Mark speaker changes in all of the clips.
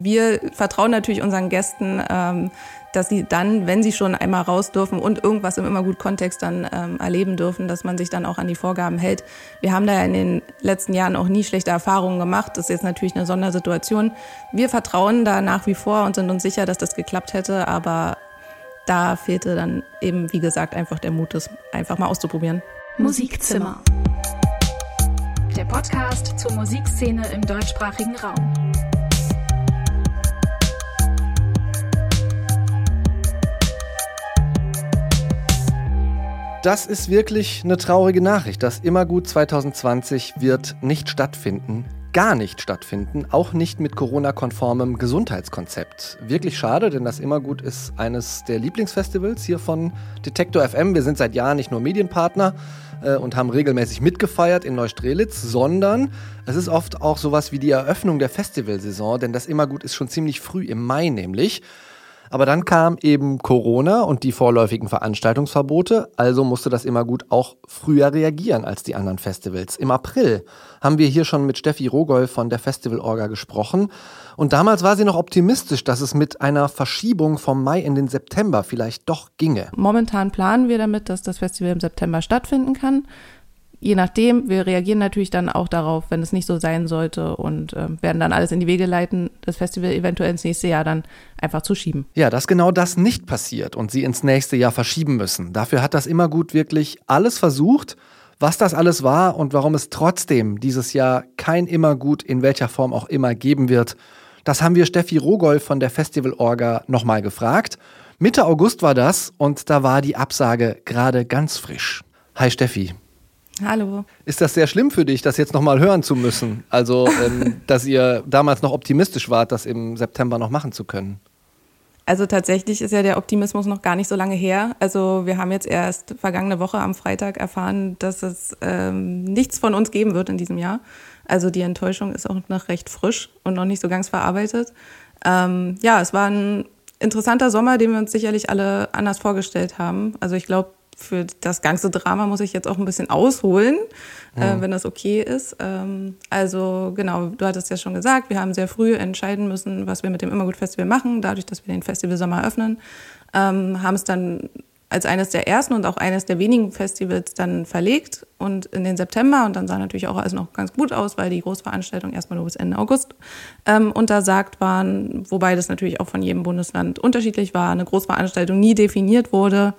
Speaker 1: Wir vertrauen natürlich unseren Gästen, ähm, dass sie dann, wenn sie schon einmal raus dürfen und irgendwas im Immergut-Kontext dann ähm, erleben dürfen, dass man sich dann auch an die Vorgaben hält. Wir haben da ja in den letzten Jahren auch nie schlechte Erfahrungen gemacht. Das ist jetzt natürlich eine Sondersituation. Wir vertrauen da nach wie vor und sind uns sicher, dass das geklappt hätte, aber da fehlte dann eben, wie gesagt, einfach der Mut, das einfach mal auszuprobieren.
Speaker 2: Musikzimmer. Der Podcast zur Musikszene im deutschsprachigen Raum.
Speaker 3: Das ist wirklich eine traurige Nachricht. Das Immergut 2020 wird nicht stattfinden. Gar nicht stattfinden, auch nicht mit Corona-konformem Gesundheitskonzept. Wirklich schade, denn das Immergut ist eines der Lieblingsfestivals hier von Detektor FM. Wir sind seit Jahren nicht nur Medienpartner äh, und haben regelmäßig mitgefeiert in Neustrelitz, sondern es ist oft auch sowas wie die Eröffnung der Festivalsaison, denn das Immergut ist schon ziemlich früh im Mai nämlich. Aber dann kam eben Corona und die vorläufigen Veranstaltungsverbote, also musste das immer gut auch früher reagieren als die anderen Festivals. Im April haben wir hier schon mit Steffi Rogol von der Festivalorga gesprochen und damals war sie noch optimistisch, dass es mit einer Verschiebung vom Mai in den September vielleicht doch ginge.
Speaker 1: Momentan planen wir damit, dass das Festival im September stattfinden kann je nachdem, wir reagieren natürlich dann auch darauf, wenn es nicht so sein sollte und äh, werden dann alles in die Wege leiten, das Festival eventuell ins nächste Jahr dann einfach zu schieben.
Speaker 3: Ja, dass genau das nicht passiert und sie ins nächste Jahr verschieben müssen. Dafür hat das immer gut wirklich alles versucht. Was das alles war und warum es trotzdem dieses Jahr kein Immergut in welcher Form auch immer geben wird, das haben wir Steffi Rogol von der Festivalorga nochmal gefragt. Mitte August war das und da war die Absage gerade ganz frisch. Hi Steffi.
Speaker 1: Hallo.
Speaker 3: Ist das sehr schlimm für dich, das jetzt nochmal hören zu müssen? Also, ähm, dass ihr damals noch optimistisch wart, das im September noch machen zu können?
Speaker 1: Also tatsächlich ist ja der Optimismus noch gar nicht so lange her. Also wir haben jetzt erst vergangene Woche am Freitag erfahren, dass es ähm, nichts von uns geben wird in diesem Jahr. Also die Enttäuschung ist auch noch recht frisch und noch nicht so ganz verarbeitet. Ähm, ja, es war ein interessanter Sommer, den wir uns sicherlich alle anders vorgestellt haben. Also ich glaube, für das ganze Drama muss ich jetzt auch ein bisschen ausholen, mhm. äh, wenn das okay ist. Ähm, also genau, du hattest ja schon gesagt, wir haben sehr früh entscheiden müssen, was wir mit dem Immergut Festival machen, dadurch, dass wir den Festival Sommer öffnen, ähm, haben es dann als eines der ersten und auch eines der wenigen Festivals dann verlegt und in den September. Und dann sah natürlich auch alles noch ganz gut aus, weil die Großveranstaltungen erstmal nur bis Ende August ähm, untersagt waren, wobei das natürlich auch von jedem Bundesland unterschiedlich war, eine Großveranstaltung nie definiert wurde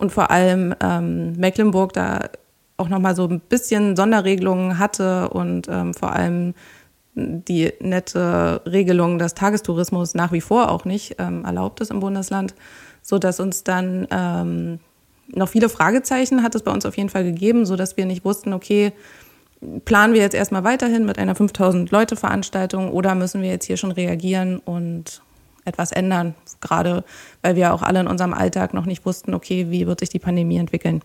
Speaker 1: und vor allem ähm, Mecklenburg da auch nochmal so ein bisschen Sonderregelungen hatte und ähm, vor allem die nette Regelung, dass Tagestourismus nach wie vor auch nicht ähm, erlaubt ist im Bundesland, so dass uns dann ähm, noch viele Fragezeichen hat es bei uns auf jeden Fall gegeben, so dass wir nicht wussten, okay, planen wir jetzt erstmal weiterhin mit einer 5000 Leute Veranstaltung oder müssen wir jetzt hier schon reagieren und etwas ändern, gerade weil wir auch alle in unserem Alltag noch nicht wussten, okay, wie wird sich die Pandemie entwickeln.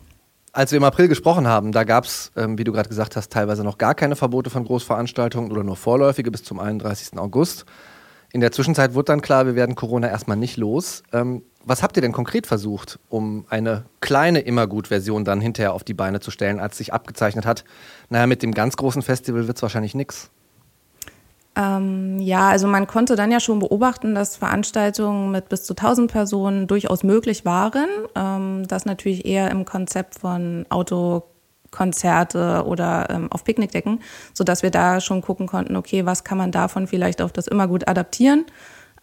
Speaker 3: Als wir im April gesprochen haben, da gab es, ähm, wie du gerade gesagt hast, teilweise noch gar keine Verbote von Großveranstaltungen oder nur vorläufige bis zum 31. August. In der Zwischenzeit wurde dann klar, wir werden Corona erstmal nicht los. Ähm, was habt ihr denn konkret versucht, um eine kleine Immergut-Version dann hinterher auf die Beine zu stellen, als sich abgezeichnet hat, naja, mit dem ganz großen Festival wird es wahrscheinlich nichts?
Speaker 1: Ähm, ja, also man konnte dann ja schon beobachten, dass Veranstaltungen mit bis zu 1000 Personen durchaus möglich waren. Ähm, das natürlich eher im Konzept von Autokonzerte oder ähm, auf Picknickdecken, sodass wir da schon gucken konnten, okay, was kann man davon vielleicht auf das immer gut adaptieren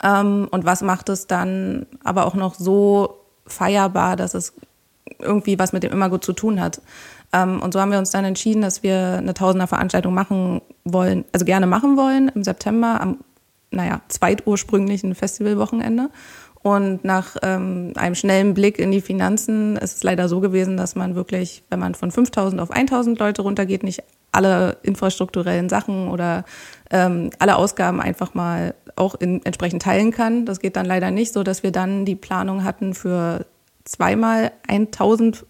Speaker 1: ähm, und was macht es dann aber auch noch so feierbar, dass es irgendwie was mit dem immer gut zu tun hat. Ähm, und so haben wir uns dann entschieden, dass wir eine Tausender-Veranstaltung machen wollen, also gerne machen wollen im September am, naja, zweitursprünglichen Festivalwochenende. Und nach ähm, einem schnellen Blick in die Finanzen ist es leider so gewesen, dass man wirklich, wenn man von 5000 auf 1000 Leute runtergeht, nicht alle infrastrukturellen Sachen oder ähm, alle Ausgaben einfach mal auch in, entsprechend teilen kann. Das geht dann leider nicht, so dass wir dann die Planung hatten für zweimal 1000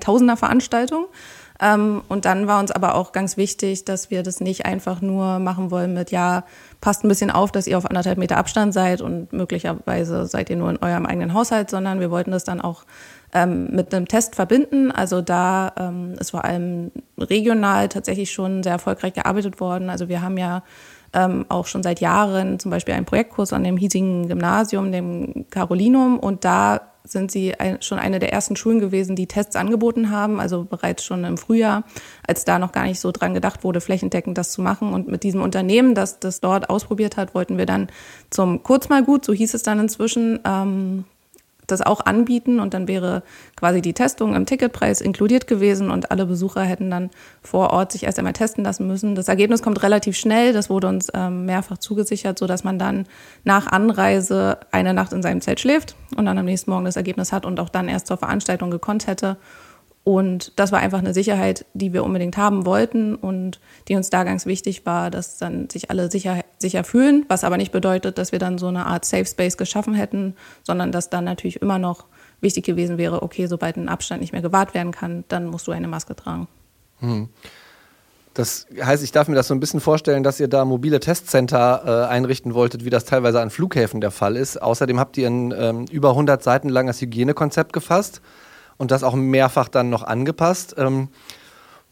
Speaker 1: Tausender Veranstaltung. Ähm, und dann war uns aber auch ganz wichtig, dass wir das nicht einfach nur machen wollen mit, ja, passt ein bisschen auf, dass ihr auf anderthalb Meter Abstand seid und möglicherweise seid ihr nur in eurem eigenen Haushalt, sondern wir wollten das dann auch ähm, mit einem Test verbinden. Also da ähm, ist vor allem regional tatsächlich schon sehr erfolgreich gearbeitet worden. Also wir haben ja ähm, auch schon seit Jahren zum Beispiel einen Projektkurs an dem hiesigen Gymnasium, dem Carolinum. Und da sind sie schon eine der ersten Schulen gewesen, die Tests angeboten haben, also bereits schon im Frühjahr, als da noch gar nicht so dran gedacht wurde, flächendeckend das zu machen. Und mit diesem Unternehmen, das das dort ausprobiert hat, wollten wir dann zum Kurzmalgut, so hieß es dann inzwischen, ähm, das auch anbieten und dann wäre quasi die Testung im Ticketpreis inkludiert gewesen und alle Besucher hätten dann vor Ort sich erst einmal testen lassen müssen. Das Ergebnis kommt relativ schnell, das wurde uns ähm, mehrfach zugesichert, so dass man dann nach Anreise eine Nacht in seinem Zelt schläft und dann am nächsten Morgen das Ergebnis hat und auch dann erst zur Veranstaltung gekonnt hätte. Und das war einfach eine Sicherheit, die wir unbedingt haben wollten und die uns da ganz wichtig war, dass dann sich alle sicher, sicher fühlen, was aber nicht bedeutet, dass wir dann so eine Art Safe Space geschaffen hätten, sondern dass dann natürlich immer noch wichtig gewesen wäre, okay, sobald ein Abstand nicht mehr gewahrt werden kann, dann musst du eine Maske tragen. Hm.
Speaker 3: Das heißt, ich darf mir das so ein bisschen vorstellen, dass ihr da mobile Testcenter äh, einrichten wolltet, wie das teilweise an Flughäfen der Fall ist. Außerdem habt ihr ein ähm, über 100 Seiten langes Hygienekonzept gefasst und das auch mehrfach dann noch angepasst. Ähm,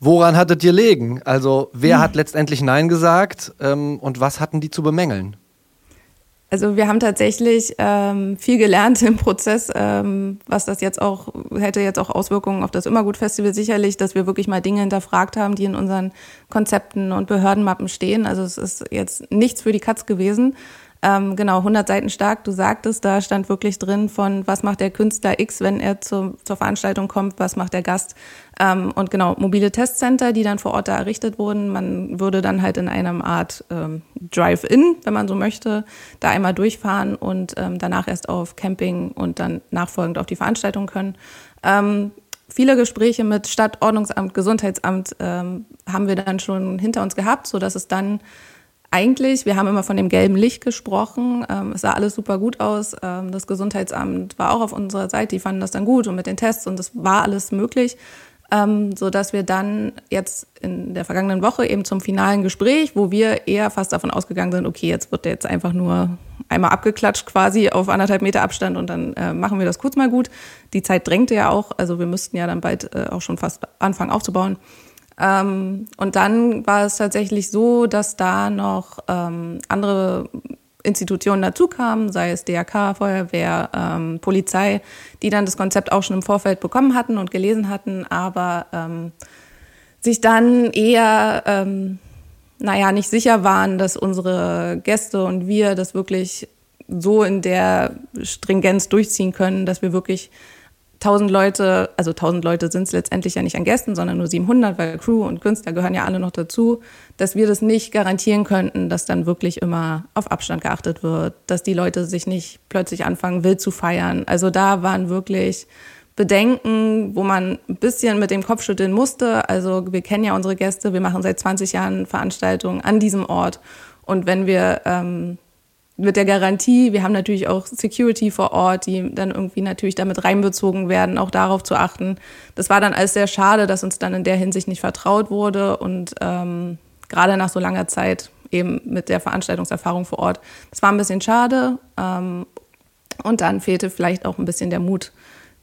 Speaker 3: woran hattet ihr legen? Also wer hm. hat letztendlich Nein gesagt ähm, und was hatten die zu bemängeln?
Speaker 1: Also wir haben tatsächlich ähm, viel gelernt im Prozess, ähm, was das jetzt auch, hätte jetzt auch Auswirkungen auf das Immergut-Festival sicherlich, dass wir wirklich mal Dinge hinterfragt haben, die in unseren Konzepten und Behördenmappen stehen. Also es ist jetzt nichts für die Katz gewesen. Ähm, genau, 100 Seiten stark, du sagtest, da stand wirklich drin von, was macht der Künstler X, wenn er zu, zur Veranstaltung kommt, was macht der Gast. Ähm, und genau, mobile Testcenter, die dann vor Ort da errichtet wurden. Man würde dann halt in einer Art ähm, Drive-In, wenn man so möchte, da einmal durchfahren und ähm, danach erst auf Camping und dann nachfolgend auf die Veranstaltung können. Ähm, viele Gespräche mit Stadt, Ordnungsamt, Gesundheitsamt ähm, haben wir dann schon hinter uns gehabt, so dass es dann eigentlich, wir haben immer von dem gelben Licht gesprochen. Ähm, es sah alles super gut aus. Ähm, das Gesundheitsamt war auch auf unserer Seite, die fanden das dann gut und mit den Tests und es war alles möglich. Ähm, so dass wir dann jetzt in der vergangenen Woche eben zum finalen Gespräch, wo wir eher fast davon ausgegangen sind, okay, jetzt wird der jetzt einfach nur einmal abgeklatscht quasi auf anderthalb Meter Abstand und dann äh, machen wir das kurz mal gut. Die Zeit drängte ja auch, also wir müssten ja dann bald äh, auch schon fast anfangen aufzubauen. Ähm, und dann war es tatsächlich so, dass da noch ähm, andere Institutionen dazu kamen, sei es DRK, Feuerwehr, ähm, Polizei, die dann das Konzept auch schon im Vorfeld bekommen hatten und gelesen hatten, aber ähm, sich dann eher, ähm, naja, nicht sicher waren, dass unsere Gäste und wir das wirklich so in der Stringenz durchziehen können, dass wir wirklich 1000 Leute, also 1000 Leute sind es letztendlich ja nicht an Gästen, sondern nur 700, weil Crew und Künstler gehören ja alle noch dazu, dass wir das nicht garantieren könnten, dass dann wirklich immer auf Abstand geachtet wird, dass die Leute sich nicht plötzlich anfangen, wild zu feiern. Also da waren wirklich Bedenken, wo man ein bisschen mit dem Kopf schütteln musste. Also wir kennen ja unsere Gäste, wir machen seit 20 Jahren Veranstaltungen an diesem Ort. Und wenn wir ähm, mit der Garantie, wir haben natürlich auch Security vor Ort, die dann irgendwie natürlich damit reinbezogen werden, auch darauf zu achten. Das war dann alles sehr schade, dass uns dann in der Hinsicht nicht vertraut wurde und ähm, gerade nach so langer Zeit eben mit der Veranstaltungserfahrung vor Ort. Das war ein bisschen schade ähm, und dann fehlte vielleicht auch ein bisschen der Mut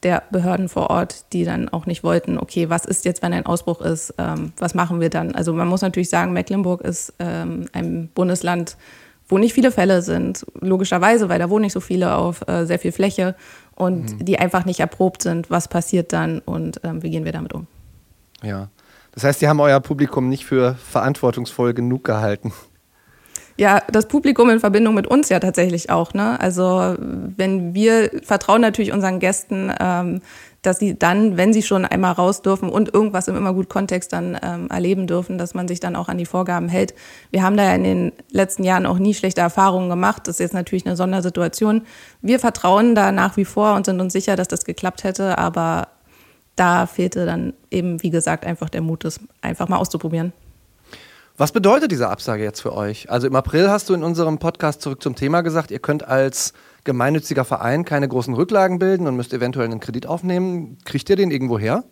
Speaker 1: der Behörden vor Ort, die dann auch nicht wollten, okay, was ist jetzt, wenn ein Ausbruch ist, ähm, was machen wir dann? Also man muss natürlich sagen, Mecklenburg ist ähm, ein Bundesland, wo nicht viele Fälle sind, logischerweise, weil da wohnen nicht so viele auf äh, sehr viel Fläche und mhm. die einfach nicht erprobt sind, was passiert dann und ähm, wie gehen wir damit um.
Speaker 3: Ja, das heißt, Sie haben euer Publikum nicht für verantwortungsvoll genug gehalten.
Speaker 1: Ja, das Publikum in Verbindung mit uns ja tatsächlich auch. Ne? Also wenn wir vertrauen natürlich unseren Gästen, ähm, dass sie dann, wenn sie schon einmal raus dürfen und irgendwas im immer gut Kontext dann ähm, erleben dürfen, dass man sich dann auch an die Vorgaben hält. Wir haben da ja in den letzten Jahren auch nie schlechte Erfahrungen gemacht. Das ist jetzt natürlich eine Sondersituation. Wir vertrauen da nach wie vor und sind uns sicher, dass das geklappt hätte, aber da fehlte dann eben, wie gesagt, einfach der Mut, das einfach mal auszuprobieren.
Speaker 3: Was bedeutet diese Absage jetzt für euch? Also im April hast du in unserem Podcast zurück zum Thema gesagt, ihr könnt als gemeinnütziger Verein keine großen Rücklagen bilden und müsst eventuell einen Kredit aufnehmen. Kriegt ihr den irgendwo her?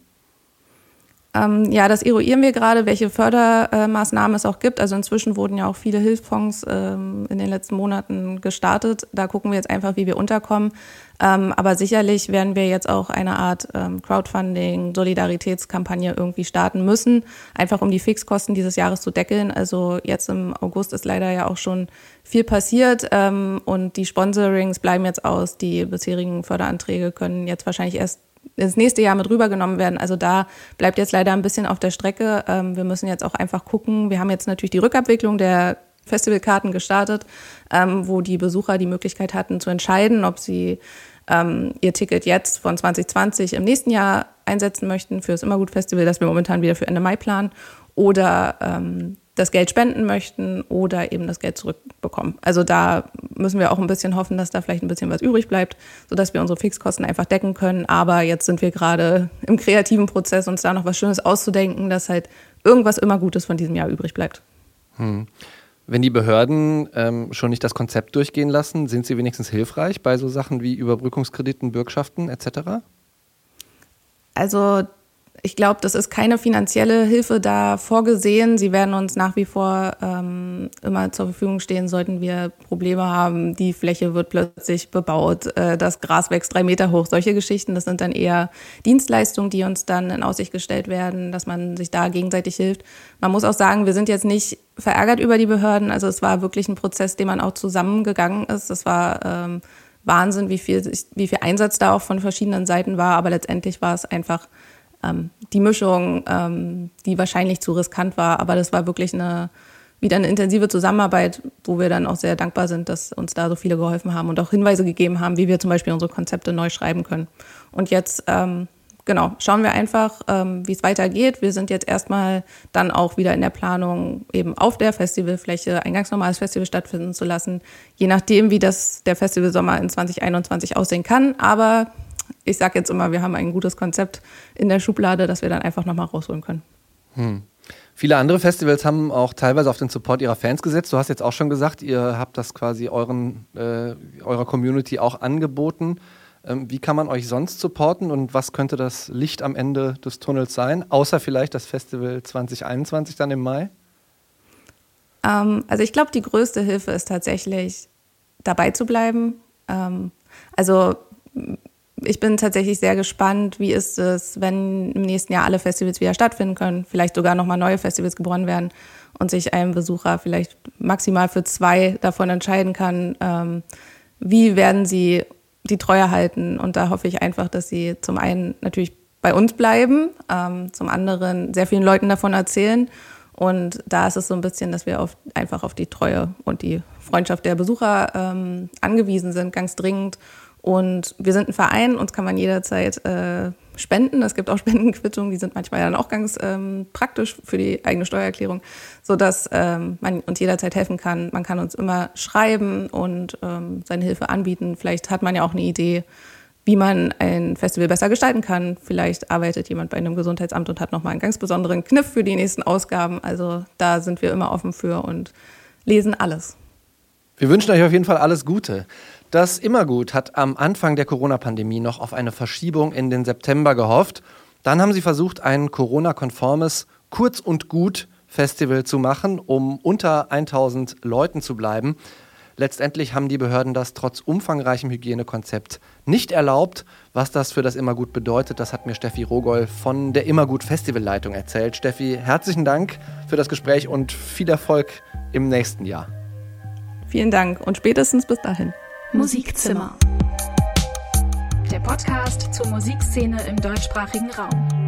Speaker 1: Ähm, ja, das eruieren wir gerade, welche Fördermaßnahmen es auch gibt. Also inzwischen wurden ja auch viele Hilfsfonds ähm, in den letzten Monaten gestartet. Da gucken wir jetzt einfach, wie wir unterkommen. Ähm, aber sicherlich werden wir jetzt auch eine Art ähm, Crowdfunding, Solidaritätskampagne irgendwie starten müssen, einfach um die Fixkosten dieses Jahres zu deckeln. Also jetzt im August ist leider ja auch schon viel passiert ähm, und die Sponsorings bleiben jetzt aus. Die bisherigen Förderanträge können jetzt wahrscheinlich erst ins nächste Jahr mit rübergenommen werden. Also da bleibt jetzt leider ein bisschen auf der Strecke. Ähm, wir müssen jetzt auch einfach gucken. Wir haben jetzt natürlich die Rückabwicklung der Festivalkarten gestartet, ähm, wo die Besucher die Möglichkeit hatten zu entscheiden, ob sie ähm, ihr Ticket jetzt von 2020 im nächsten Jahr einsetzen möchten für das Immergut-Festival, das wir momentan wieder für Ende Mai planen, oder ähm, das Geld spenden möchten oder eben das Geld zurückbekommen. Also da müssen wir auch ein bisschen hoffen, dass da vielleicht ein bisschen was übrig bleibt, sodass wir unsere Fixkosten einfach decken können. Aber jetzt sind wir gerade im kreativen Prozess, uns da noch was Schönes auszudenken, dass halt irgendwas immer Gutes von diesem Jahr übrig bleibt.
Speaker 3: Hm. Wenn die Behörden ähm, schon nicht das Konzept durchgehen lassen, sind sie wenigstens hilfreich bei so Sachen wie Überbrückungskrediten, Bürgschaften etc.?
Speaker 1: Also ich glaube, das ist keine finanzielle Hilfe da vorgesehen. Sie werden uns nach wie vor ähm, immer zur Verfügung stehen, sollten wir Probleme haben. Die Fläche wird plötzlich bebaut, äh, das Gras wächst drei Meter hoch. Solche Geschichten, das sind dann eher Dienstleistungen, die uns dann in Aussicht gestellt werden, dass man sich da gegenseitig hilft. Man muss auch sagen, wir sind jetzt nicht verärgert über die Behörden. Also es war wirklich ein Prozess, den man auch zusammengegangen ist. Es war ähm, Wahnsinn, wie viel, wie viel Einsatz da auch von verschiedenen Seiten war. Aber letztendlich war es einfach ähm, die Mischung, ähm, die wahrscheinlich zu riskant war. Aber das war wirklich eine, wieder eine intensive Zusammenarbeit, wo wir dann auch sehr dankbar sind, dass uns da so viele geholfen haben und auch Hinweise gegeben haben, wie wir zum Beispiel unsere Konzepte neu schreiben können. Und jetzt, ähm, genau, schauen wir einfach, ähm, wie es weitergeht. Wir sind jetzt erstmal dann auch wieder in der Planung, eben auf der Festivalfläche ein ganz normales Festival stattfinden zu lassen, je nachdem, wie das der Festivalsommer in 2021 aussehen kann. Aber ich sage jetzt immer, wir haben ein gutes Konzept in der Schublade, das wir dann einfach nochmal rausholen können.
Speaker 3: Hm. Viele andere Festivals haben auch teilweise auf den Support ihrer Fans gesetzt. Du hast jetzt auch schon gesagt, ihr habt das quasi euren, äh, eurer Community auch angeboten. Ähm, wie kann man euch sonst supporten und was könnte das Licht am Ende des Tunnels sein, außer vielleicht das Festival 2021 dann im Mai?
Speaker 1: Ähm, also ich glaube, die größte Hilfe ist tatsächlich dabei zu bleiben. Ähm, also ich bin tatsächlich sehr gespannt, wie ist es, wenn im nächsten Jahr alle Festivals wieder stattfinden können, vielleicht sogar nochmal neue Festivals geboren werden und sich ein Besucher vielleicht maximal für zwei davon entscheiden kann, ähm, wie werden sie die Treue halten. Und da hoffe ich einfach, dass sie zum einen natürlich bei uns bleiben, ähm, zum anderen sehr vielen Leuten davon erzählen. Und da ist es so ein bisschen, dass wir auf, einfach auf die Treue und die Freundschaft der Besucher ähm, angewiesen sind, ganz dringend. Und wir sind ein Verein, uns kann man jederzeit äh, spenden. Es gibt auch Spendenquittungen, die sind manchmal dann auch ganz ähm, praktisch für die eigene Steuererklärung, sodass ähm, man uns jederzeit helfen kann. Man kann uns immer schreiben und ähm, seine Hilfe anbieten. Vielleicht hat man ja auch eine Idee, wie man ein Festival besser gestalten kann. Vielleicht arbeitet jemand bei einem Gesundheitsamt und hat nochmal einen ganz besonderen Kniff für die nächsten Ausgaben. Also da sind wir immer offen für und lesen alles.
Speaker 3: Wir wünschen euch auf jeden Fall alles Gute. Das Immergut hat am Anfang der Corona-Pandemie noch auf eine Verschiebung in den September gehofft. Dann haben sie versucht, ein Corona-konformes Kurz und Gut Festival zu machen, um unter 1000 Leuten zu bleiben. Letztendlich haben die Behörden das trotz umfangreichem Hygienekonzept nicht erlaubt. Was das für das Immergut bedeutet, das hat mir Steffi Rogol von der Immergut Festivalleitung erzählt. Steffi, herzlichen Dank für das Gespräch und viel Erfolg im nächsten Jahr.
Speaker 1: Vielen Dank und spätestens bis dahin.
Speaker 2: Musikzimmer. Der Podcast zur Musikszene im deutschsprachigen Raum.